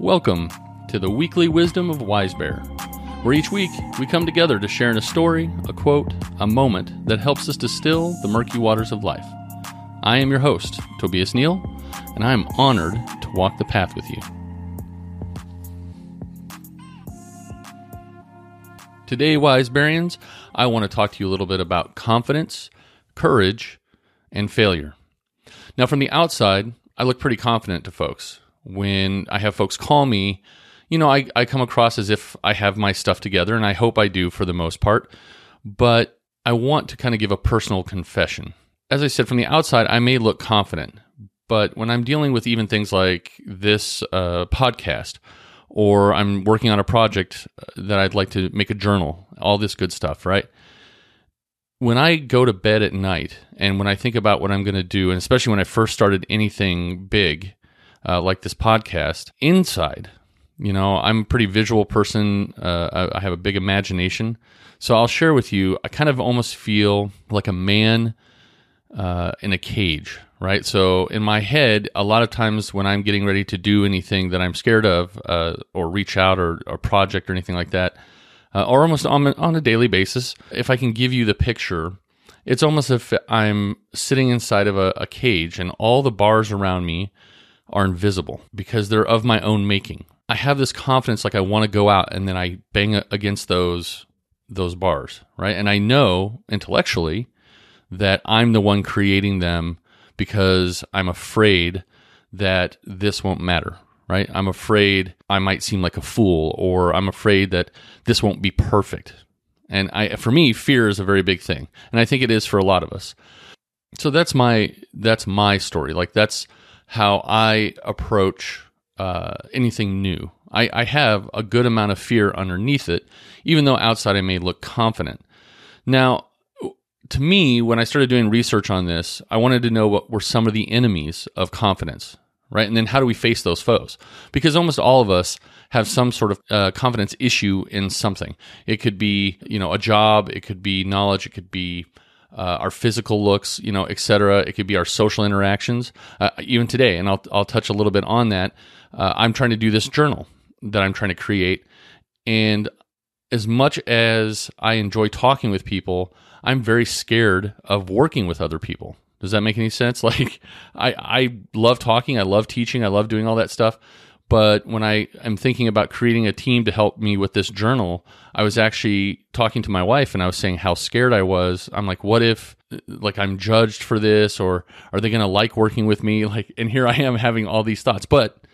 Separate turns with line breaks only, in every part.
Welcome to the weekly wisdom of Wise Bear, where each week we come together to share in a story, a quote, a moment that helps us distill the murky waters of life. I am your host, Tobias Neal, and I am honored to walk the path with you. Today, Wise Bearians, I want to talk to you a little bit about confidence, courage, and failure. Now, from the outside, I look pretty confident to folks when I have folks call me, you know, I, I come across as if I have my stuff together, and I hope I do for the most part. But I want to kind of give a personal confession. As I said, from the outside, I may look confident, but when I'm dealing with even things like this uh, podcast, or I'm working on a project uh, that I'd like to make a journal, all this good stuff, right? When I go to bed at night and when I think about what I'm going to do, and especially when I first started anything big, uh, like this podcast inside. You know, I'm a pretty visual person. Uh, I, I have a big imagination. So I'll share with you, I kind of almost feel like a man uh, in a cage, right? So in my head, a lot of times when I'm getting ready to do anything that I'm scared of, uh, or reach out or a project or anything like that, uh, or almost on, on a daily basis, if I can give you the picture, it's almost if I'm sitting inside of a, a cage and all the bars around me are invisible because they're of my own making. I have this confidence like I want to go out and then I bang against those those bars, right? And I know intellectually that I'm the one creating them because I'm afraid that this won't matter, right? I'm afraid I might seem like a fool or I'm afraid that this won't be perfect. And I for me fear is a very big thing. And I think it is for a lot of us. So that's my that's my story. Like that's how I approach uh, anything new. I, I have a good amount of fear underneath it, even though outside I may look confident. Now, to me, when I started doing research on this, I wanted to know what were some of the enemies of confidence, right? And then how do we face those foes? Because almost all of us have some sort of uh, confidence issue in something. It could be, you know, a job, it could be knowledge, it could be uh, our physical looks, you know, etc. It could be our social interactions, uh, even today. And I'll I'll touch a little bit on that. Uh, I'm trying to do this journal that I'm trying to create, and as much as I enjoy talking with people, I'm very scared of working with other people. Does that make any sense? Like, I I love talking, I love teaching, I love doing all that stuff, but when I am thinking about creating a team to help me with this journal, I was actually talking to my wife and I was saying how scared I was. I'm like, what if like I'm judged for this or are they going to like working with me? Like, and here I am having all these thoughts, but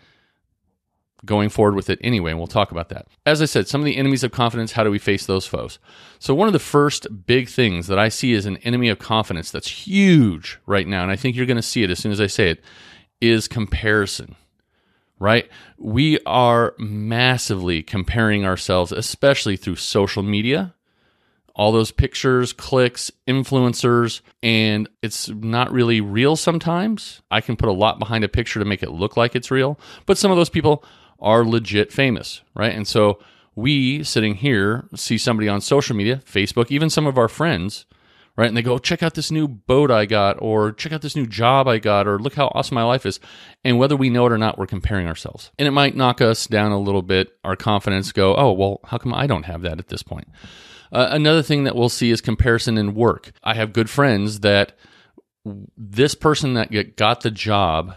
going forward with it anyway. And we'll talk about that. As I said, some of the enemies of confidence, how do we face those foes? So, one of the first big things that I see as an enemy of confidence that's huge right now, and I think you're going to see it as soon as I say it, is comparison right? We are massively comparing ourselves, especially through social media. All those pictures, clicks, influencers, and it's not really real sometimes. I can put a lot behind a picture to make it look like it's real, but some of those people are legit famous, right? And so we sitting here see somebody on social media, Facebook, even some of our friends right? And they go, check out this new boat I got, or check out this new job I got, or look how awesome my life is. And whether we know it or not, we're comparing ourselves. And it might knock us down a little bit, our confidence go, oh, well, how come I don't have that at this point? Uh, another thing that we'll see is comparison in work. I have good friends that this person that got the job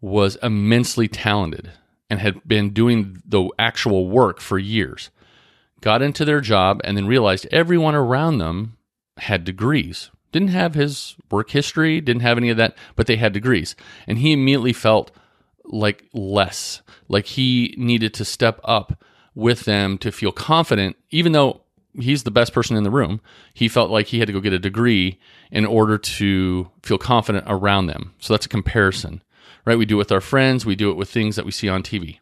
was immensely talented and had been doing the actual work for years. Got into their job and then realized everyone around them had degrees. Didn't have his work history, didn't have any of that, but they had degrees. And he immediately felt like less, like he needed to step up with them to feel confident, even though he's the best person in the room. He felt like he had to go get a degree in order to feel confident around them. So that's a comparison, right? We do it with our friends, we do it with things that we see on TV.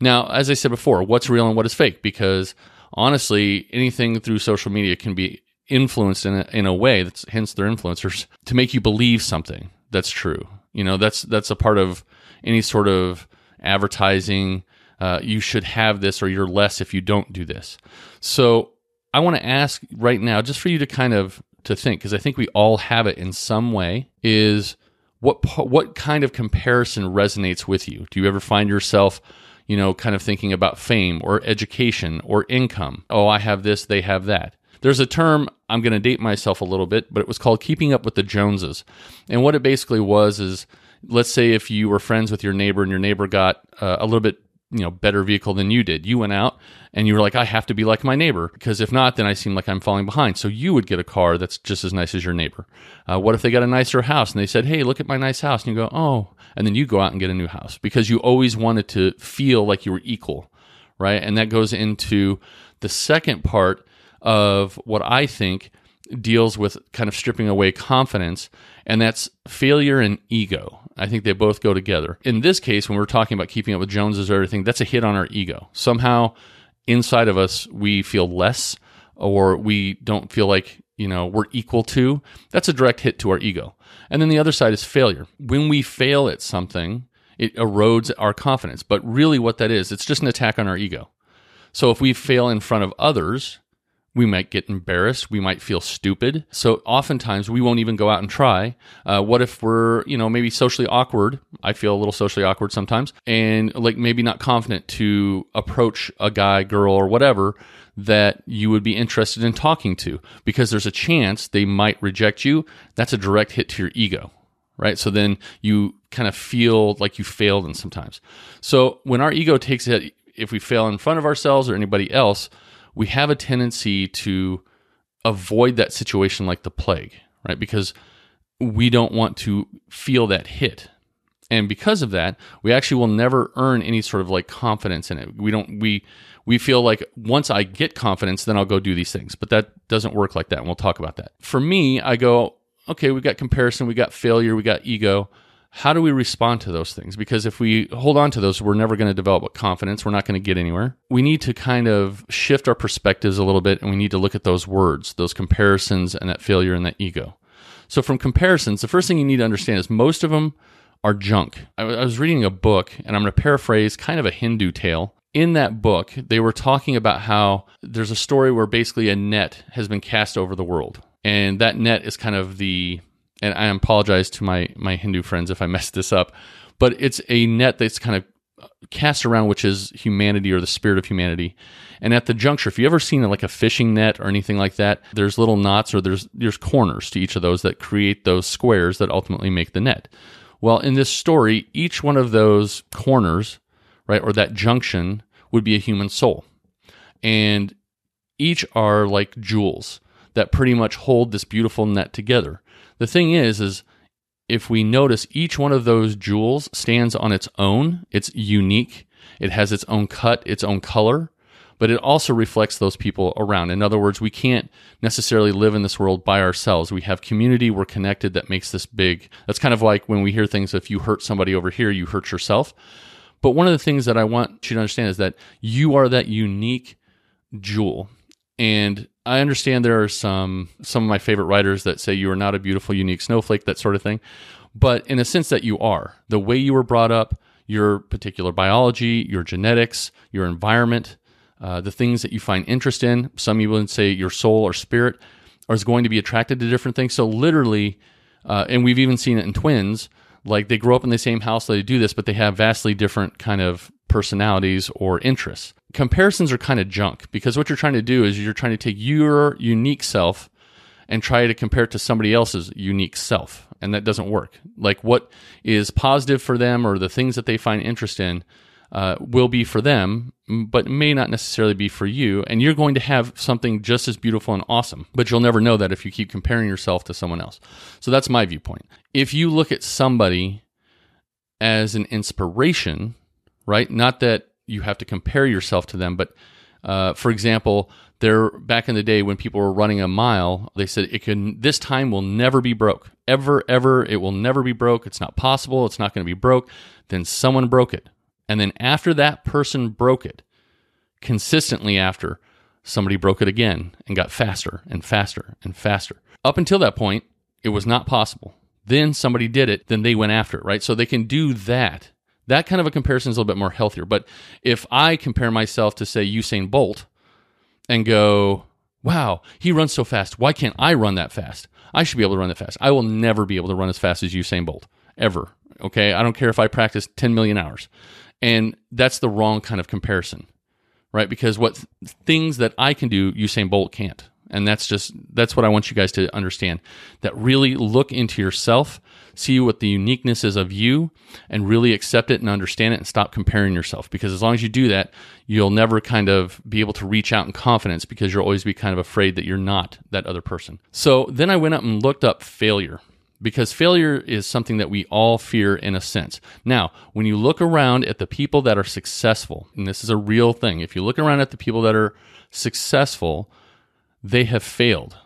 Now, as I said before, what's real and what is fake? Because honestly, anything through social media can be influenced in a, in a way that's hence they're influencers to make you believe something that's true. You know, that's that's a part of any sort of advertising. Uh, you should have this, or you're less if you don't do this. So I want to ask right now, just for you to kind of to think, because I think we all have it in some way. Is what what kind of comparison resonates with you? Do you ever find yourself, you know, kind of thinking about fame or education or income? Oh, I have this, they have that. There's a term, I'm going to date myself a little bit, but it was called keeping up with the Joneses. And what it basically was is let's say if you were friends with your neighbor and your neighbor got uh, a little bit you know better vehicle than you did. You went out and you were like i have to be like my neighbor because if not then i seem like i'm falling behind. So you would get a car that's just as nice as your neighbor. Uh, what if they got a nicer house and they said hey look at my nice house and you go oh and then you go out and get a new house because you always wanted to feel like you were equal right? And that goes into the second part of what I think deals with kind of stripping away confidence, and that's failure and ego. I think they both go together. In this case, when we're talking about keeping up with Joneses or everything, that's a hit on our ego. Somehow inside of us, we feel less or we don't feel like, you know, we're equal to. That's a direct hit to our ego. And then the other side is failure. When we fail at something, it erodes our confidence. But really, what that is, it's just an attack on our ego. So if we fail in front of others, we might get embarrassed. We might feel stupid. So oftentimes we won't even go out and try. Uh, what if we're, you know, maybe socially awkward? I feel a little socially awkward sometimes and like maybe not confident to approach a guy, girl, or whatever that you would be interested in talking to because there's a chance they might reject you. That's a direct hit to your ego, right? So then you kind of feel like you failed in sometimes. So when our ego takes it, if we fail in front of ourselves or anybody else, we have a tendency to avoid that situation like the plague, right? Because we don't want to feel that hit. And because of that, we actually will never earn any sort of like confidence in it. We don't we we feel like once I get confidence, then I'll go do these things. But that doesn't work like that. And we'll talk about that. For me, I go, okay, we got comparison, we got failure, we got ego how do we respond to those things? Because if we hold on to those, we're never going to develop a confidence. We're not going to get anywhere. We need to kind of shift our perspectives a little bit and we need to look at those words, those comparisons, and that failure and that ego. So, from comparisons, the first thing you need to understand is most of them are junk. I was reading a book, and I'm going to paraphrase kind of a Hindu tale. In that book, they were talking about how there's a story where basically a net has been cast over the world. And that net is kind of the and I apologize to my my Hindu friends if I messed this up, but it's a net that's kind of cast around, which is humanity or the spirit of humanity. And at the juncture, if you ever seen like a fishing net or anything like that, there's little knots or there's there's corners to each of those that create those squares that ultimately make the net. Well, in this story, each one of those corners, right, or that junction would be a human soul. And each are like jewels that pretty much hold this beautiful net together. The thing is, is if we notice each one of those jewels stands on its own, it's unique. It has its own cut, its own color, but it also reflects those people around. In other words, we can't necessarily live in this world by ourselves. We have community, we're connected that makes this big. That's kind of like when we hear things if you hurt somebody over here, you hurt yourself. But one of the things that I want you to understand is that you are that unique jewel. And I understand there are some some of my favorite writers that say you are not a beautiful, unique snowflake, that sort of thing. But in a sense that you are. The way you were brought up, your particular biology, your genetics, your environment, uh, the things that you find interest in. Some people would say your soul or spirit is going to be attracted to different things. So literally, uh, and we've even seen it in twins. Like they grow up in the same house, they do this, but they have vastly different kind of personalities or interests. Comparisons are kind of junk because what you're trying to do is you're trying to take your unique self and try to compare it to somebody else's unique self. And that doesn't work. Like what is positive for them or the things that they find interest in uh, will be for them, but may not necessarily be for you. And you're going to have something just as beautiful and awesome, but you'll never know that if you keep comparing yourself to someone else. So that's my viewpoint. If you look at somebody as an inspiration, right? Not that you have to compare yourself to them, but uh, for example, there back in the day when people were running a mile, they said it can this time will never be broke. Ever, ever, it will never be broke. It's not possible. It's not going to be broke. Then someone broke it. And then after that person broke it, consistently after, somebody broke it again and got faster and faster and faster. Up until that point, it was not possible. Then somebody did it, then they went after it, right? So they can do that that kind of a comparison is a little bit more healthier. But if I compare myself to, say, Usain Bolt and go, wow, he runs so fast. Why can't I run that fast? I should be able to run that fast. I will never be able to run as fast as Usain Bolt. ever. Okay. I don't care if I practice 10 million hours. And that's the wrong kind of comparison, right? Because what th- things that I can do, Usain Bolt can't. And that's just, that's what I want you guys to understand. That really look into yourself, see what the uniqueness is of you, and really accept it and understand it and stop comparing yourself. Because as long as you do that, you'll never kind of be able to reach out in confidence because you'll always be kind of afraid that you're not that other person. So then I went up and looked up failure because failure is something that we all fear in a sense. Now, when you look around at the people that are successful, and this is a real thing, if you look around at the people that are successful, they have failed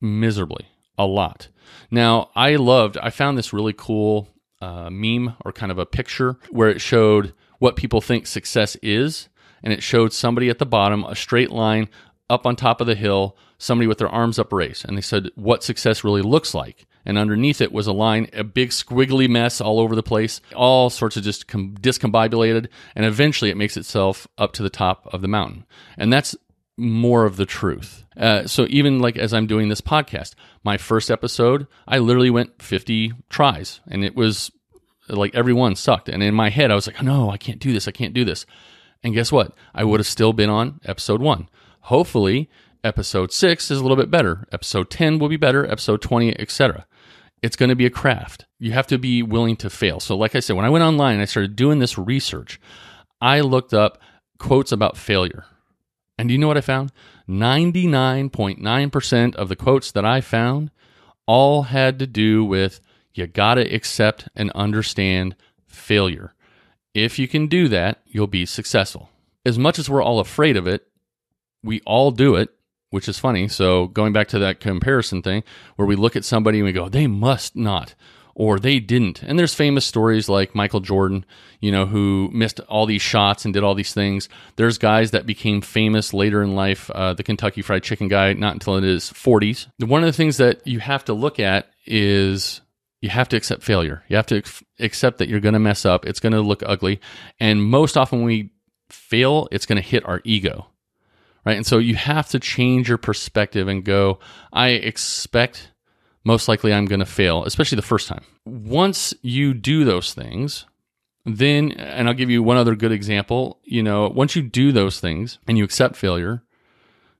miserably a lot. Now, I loved, I found this really cool uh, meme or kind of a picture where it showed what people think success is. And it showed somebody at the bottom, a straight line up on top of the hill, somebody with their arms up raised. And they said what success really looks like. And underneath it was a line, a big squiggly mess all over the place, all sorts of just com- discombobulated. And eventually it makes itself up to the top of the mountain. And that's more of the truth. Uh, so even like as I'm doing this podcast, my first episode, I literally went 50 tries and it was like every one sucked. And in my head, I was like, no, I can't do this. I can't do this. And guess what? I would have still been on episode one. Hopefully, episode six is a little bit better. Episode 10 will be better. Episode 20, etc. It's going to be a craft. You have to be willing to fail. So, like I said, when I went online and I started doing this research, I looked up quotes about failure. And do you know what I found? 99.9% of the quotes that I found all had to do with you got to accept and understand failure. If you can do that, you'll be successful. As much as we're all afraid of it, we all do it, which is funny. So, going back to that comparison thing where we look at somebody and we go, they must not or they didn't. And there's famous stories like Michael Jordan, you know, who missed all these shots and did all these things. There's guys that became famous later in life. Uh, the Kentucky Fried Chicken guy, not until in his 40s. One of the things that you have to look at is you have to accept failure. You have to accept that you're going to mess up. It's going to look ugly. And most often when we fail, it's going to hit our ego. Right. And so you have to change your perspective and go, I expect most likely I'm going to fail, especially the first time. Once you do those things, then, and I'll give you one other good example, you know, once you do those things and you accept failure,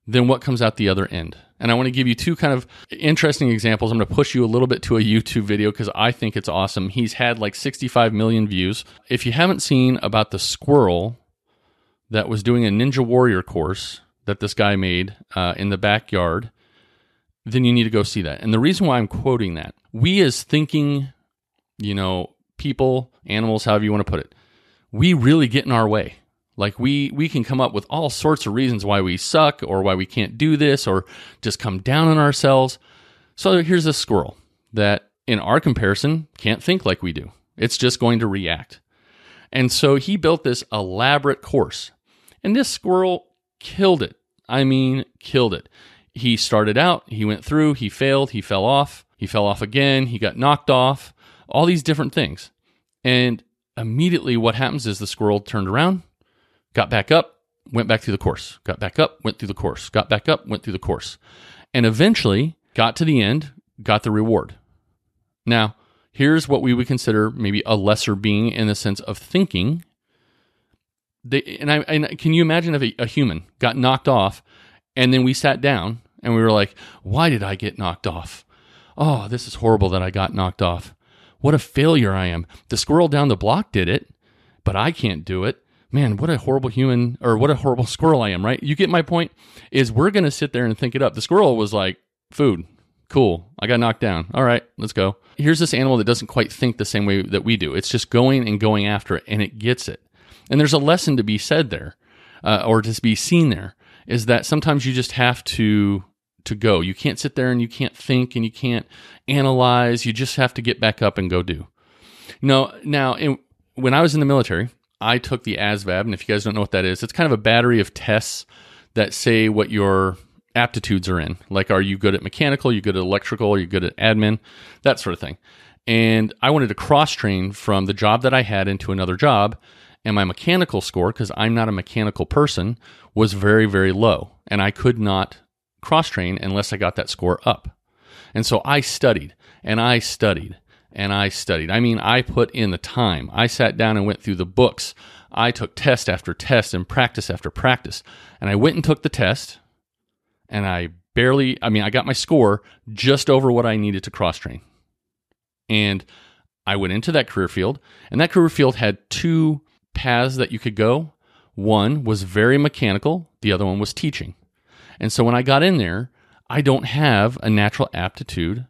then what comes out the other end? And I want to give you two kind of interesting examples. I'm going to push you a little bit to a YouTube video because I think it's awesome. He's had like 65 million views. If you haven't seen about the squirrel that was doing a Ninja Warrior course that this guy made uh, in the backyard, then you need to go see that. And the reason why I'm quoting that, we as thinking, you know, people, animals, however you want to put it, we really get in our way. Like we we can come up with all sorts of reasons why we suck or why we can't do this or just come down on ourselves. So here's a squirrel that in our comparison can't think like we do. It's just going to react. And so he built this elaborate course. And this squirrel killed it. I mean, killed it he started out, he went through, he failed, he fell off, he fell off again, he got knocked off, all these different things. And immediately what happens is the squirrel turned around, got back up, went back through the course, got back up, went through the course, got back up, went through the course, and eventually got to the end, got the reward. Now, here's what we would consider maybe a lesser being in the sense of thinking. They, and, I, and can you imagine if a, a human got knocked off and then we sat down and we were like, why did I get knocked off? Oh, this is horrible that I got knocked off. What a failure I am. The squirrel down the block did it, but I can't do it. Man, what a horrible human or what a horrible squirrel I am, right? You get my point? Is we're going to sit there and think it up. The squirrel was like, food, cool. I got knocked down. All right, let's go. Here's this animal that doesn't quite think the same way that we do. It's just going and going after it, and it gets it. And there's a lesson to be said there, uh, or to be seen there is that sometimes you just have to to go. You can't sit there and you can't think and you can't analyze. You just have to get back up and go do. No, now in, when I was in the military, I took the ASVAB, and if you guys don't know what that is, it's kind of a battery of tests that say what your aptitudes are in. Like, are you good at mechanical? Are you good at electrical? Are you good at admin? That sort of thing. And I wanted to cross train from the job that I had into another job and my mechanical score, because I'm not a mechanical person, was very, very low. And I could not cross train unless I got that score up. And so I studied and I studied and I studied. I mean, I put in the time. I sat down and went through the books. I took test after test and practice after practice. And I went and took the test, and I barely, I mean, I got my score just over what I needed to cross train. And I went into that career field, and that career field had two paths that you could go. One was very mechanical, the other one was teaching. And so when I got in there, I don't have a natural aptitude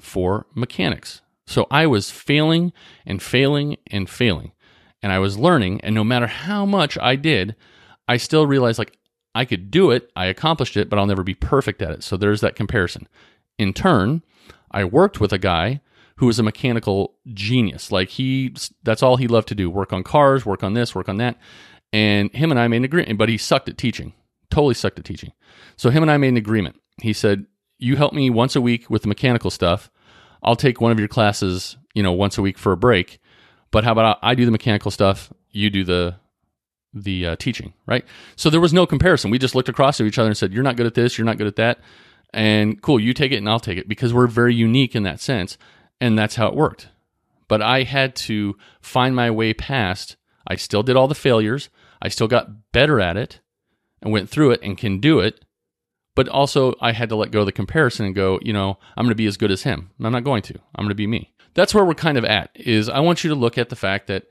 for mechanics. So I was failing and failing and failing. And I was learning. And no matter how much I did, I still realized like I could do it, I accomplished it, but I'll never be perfect at it. So there's that comparison. In turn, I worked with a guy who was a mechanical genius. Like he, that's all he loved to do work on cars, work on this, work on that. And him and I made an agreement, but he sucked at teaching, totally sucked at teaching. So him and I made an agreement. He said, You help me once a week with the mechanical stuff. I'll take one of your classes, you know, once a week for a break. But how about I do the mechanical stuff, you do the the uh, teaching, right? So there was no comparison. We just looked across at each other and said, "You're not good at this. You're not good at that." And cool, you take it and I'll take it because we're very unique in that sense, and that's how it worked. But I had to find my way past. I still did all the failures. I still got better at it and went through it and can do it. But also, I had to let go of the comparison and go, you know, I'm going to be as good as him. I'm not going to. I'm going to be me. That's where we're kind of at. Is I want you to look at the fact that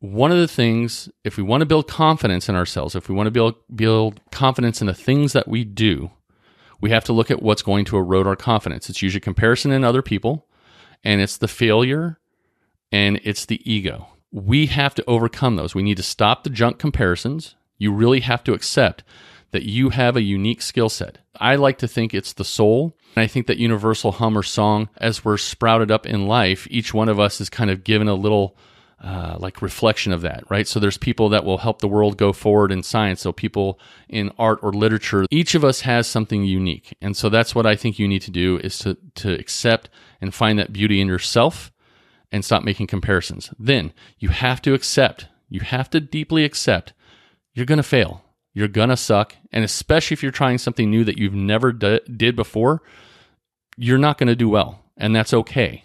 one of the things, if we want to build confidence in ourselves, if we want to build build confidence in the things that we do, we have to look at what's going to erode our confidence. It's usually comparison in other people, and it's the failure, and it's the ego. We have to overcome those. We need to stop the junk comparisons. You really have to accept that you have a unique skill set. I like to think it's the soul. And I think that universal hum or song, as we're sprouted up in life, each one of us is kind of given a little uh, like reflection of that, right? So there's people that will help the world go forward in science. So people in art or literature, each of us has something unique, and so that's what I think you need to do is to to accept and find that beauty in yourself, and stop making comparisons. Then you have to accept, you have to deeply accept, you're gonna fail, you're gonna suck, and especially if you're trying something new that you've never d- did before, you're not gonna do well, and that's okay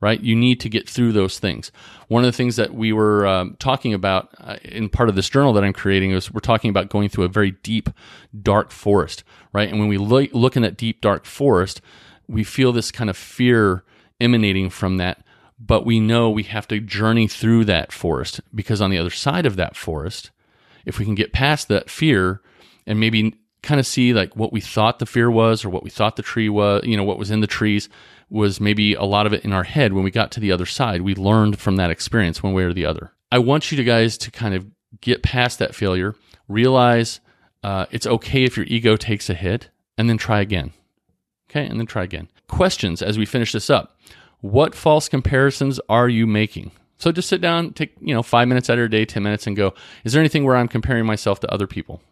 right? You need to get through those things. One of the things that we were um, talking about uh, in part of this journal that I'm creating is we're talking about going through a very deep, dark forest, right? And when we look, look in that deep, dark forest, we feel this kind of fear emanating from that. But we know we have to journey through that forest because on the other side of that forest, if we can get past that fear and maybe kind of see like what we thought the fear was or what we thought the tree was, you know, what was in the trees was maybe a lot of it in our head. When we got to the other side, we learned from that experience one way or the other. I want you to guys to kind of get past that failure, realize uh, it's okay if your ego takes a hit, and then try again. Okay, and then try again. Questions as we finish this up. What false comparisons are you making? So just sit down, take, you know, five minutes out of your day, 10 minutes, and go, is there anything where I'm comparing myself to other people?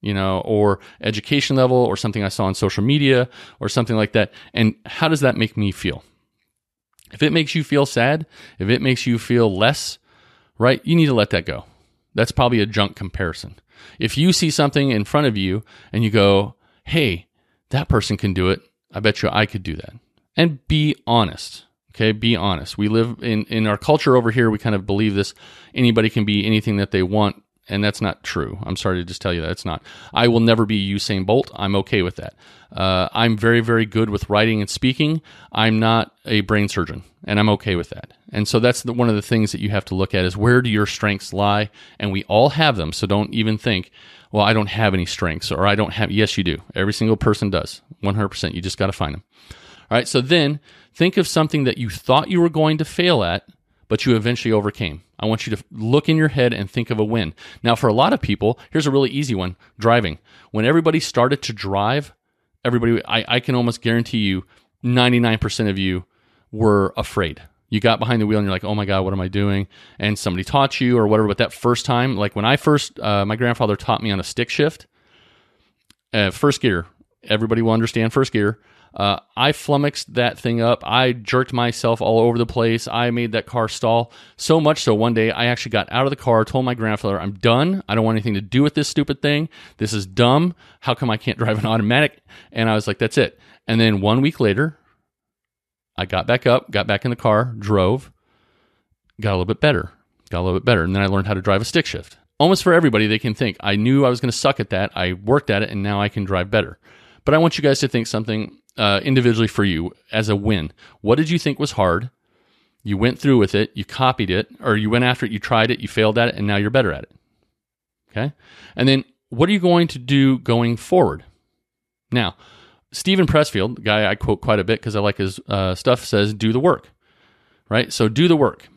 You know, or education level or something I saw on social media or something like that. And how does that make me feel? If it makes you feel sad, if it makes you feel less, right, you need to let that go. That's probably a junk comparison. If you see something in front of you and you go, hey, that person can do it, I bet you I could do that. And be honest. Okay, be honest. We live in, in our culture over here, we kind of believe this anybody can be anything that they want and that's not true. I'm sorry to just tell you that it's not. I will never be Usain Bolt. I'm okay with that. Uh, I'm very, very good with writing and speaking. I'm not a brain surgeon, and I'm okay with that. And so that's the, one of the things that you have to look at is where do your strengths lie? And we all have them. So don't even think, well, I don't have any strengths, or I don't have. Yes, you do. Every single person does. 100%. You just got to find them. All right. So then think of something that you thought you were going to fail at, but you eventually overcame. I want you to look in your head and think of a win. Now, for a lot of people, here's a really easy one driving. When everybody started to drive, everybody, I, I can almost guarantee you 99% of you were afraid. You got behind the wheel and you're like, oh my God, what am I doing? And somebody taught you or whatever. But that first time, like when I first, uh, my grandfather taught me on a stick shift, uh, first gear, everybody will understand first gear. Uh, I flummoxed that thing up. I jerked myself all over the place. I made that car stall so much so one day I actually got out of the car, told my grandfather, I'm done. I don't want anything to do with this stupid thing. This is dumb. How come I can't drive an automatic? And I was like, that's it. And then one week later, I got back up, got back in the car, drove, got a little bit better, got a little bit better. And then I learned how to drive a stick shift. Almost for everybody, they can think, I knew I was going to suck at that. I worked at it and now I can drive better. But I want you guys to think something uh, individually for you as a win. What did you think was hard? You went through with it, you copied it, or you went after it, you tried it, you failed at it, and now you're better at it. Okay? And then what are you going to do going forward? Now, Steven Pressfield, the guy I quote quite a bit because I like his uh, stuff, says, do the work, right? So do the work.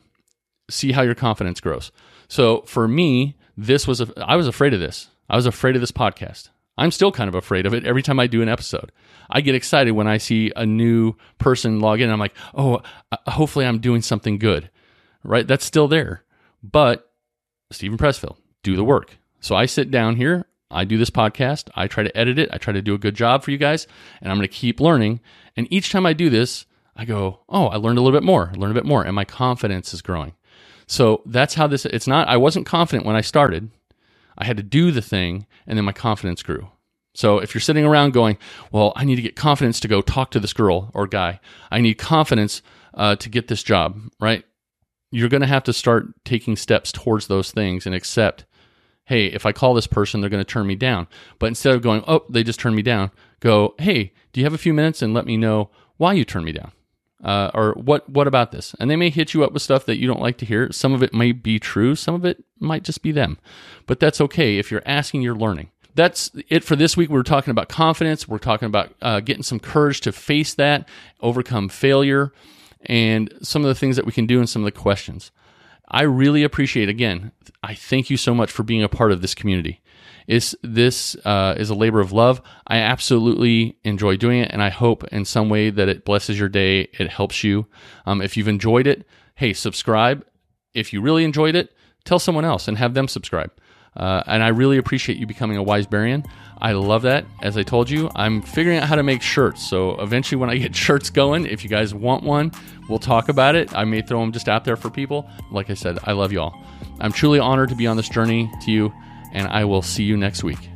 See how your confidence grows. So for me, this was, a, I was afraid of this. I was afraid of this podcast. I'm still kind of afraid of it every time I do an episode. I get excited when I see a new person log in. I'm like, oh, uh, hopefully I'm doing something good, right? That's still there. But Steven Pressfield, do the work. So I sit down here, I do this podcast, I try to edit it, I try to do a good job for you guys, and I'm going to keep learning. And each time I do this, I go, oh, I learned a little bit more, learned a bit more, and my confidence is growing. So that's how this, it's not, I wasn't confident when I started. I had to do the thing, and then my confidence grew. So if you're sitting around going, well, I need to get confidence to go talk to this girl or guy, I need confidence uh, to get this job, right? You're going to have to start taking steps towards those things and accept hey, if I call this person, they're going to turn me down. But instead of going, oh, they just turned me down, go, hey, do you have a few minutes and let me know why you turned me down? Uh, or what what about this? And they may hit you up with stuff that you don't like to hear. Some of it might be true, some of it might just be them. But that's okay. If you're asking, you're learning. That's it for this week. We are talking about confidence. We're talking about uh, getting some courage to face that, overcome failure, and some of the things that we can do and some of the questions. I really appreciate again. I thank you so much for being a part of this community. Is this uh, is a labor of love. I absolutely enjoy doing it, and I hope in some way that it blesses your day. It helps you. Um, if you've enjoyed it, hey, subscribe. If you really enjoyed it, tell someone else and have them subscribe. Uh, and I really appreciate you becoming a Wisebarian. I love that. As I told you, I'm figuring out how to make shirts. So eventually, when I get shirts going, if you guys want one, we'll talk about it. I may throw them just out there for people. Like I said, I love you all. I'm truly honored to be on this journey to you, and I will see you next week.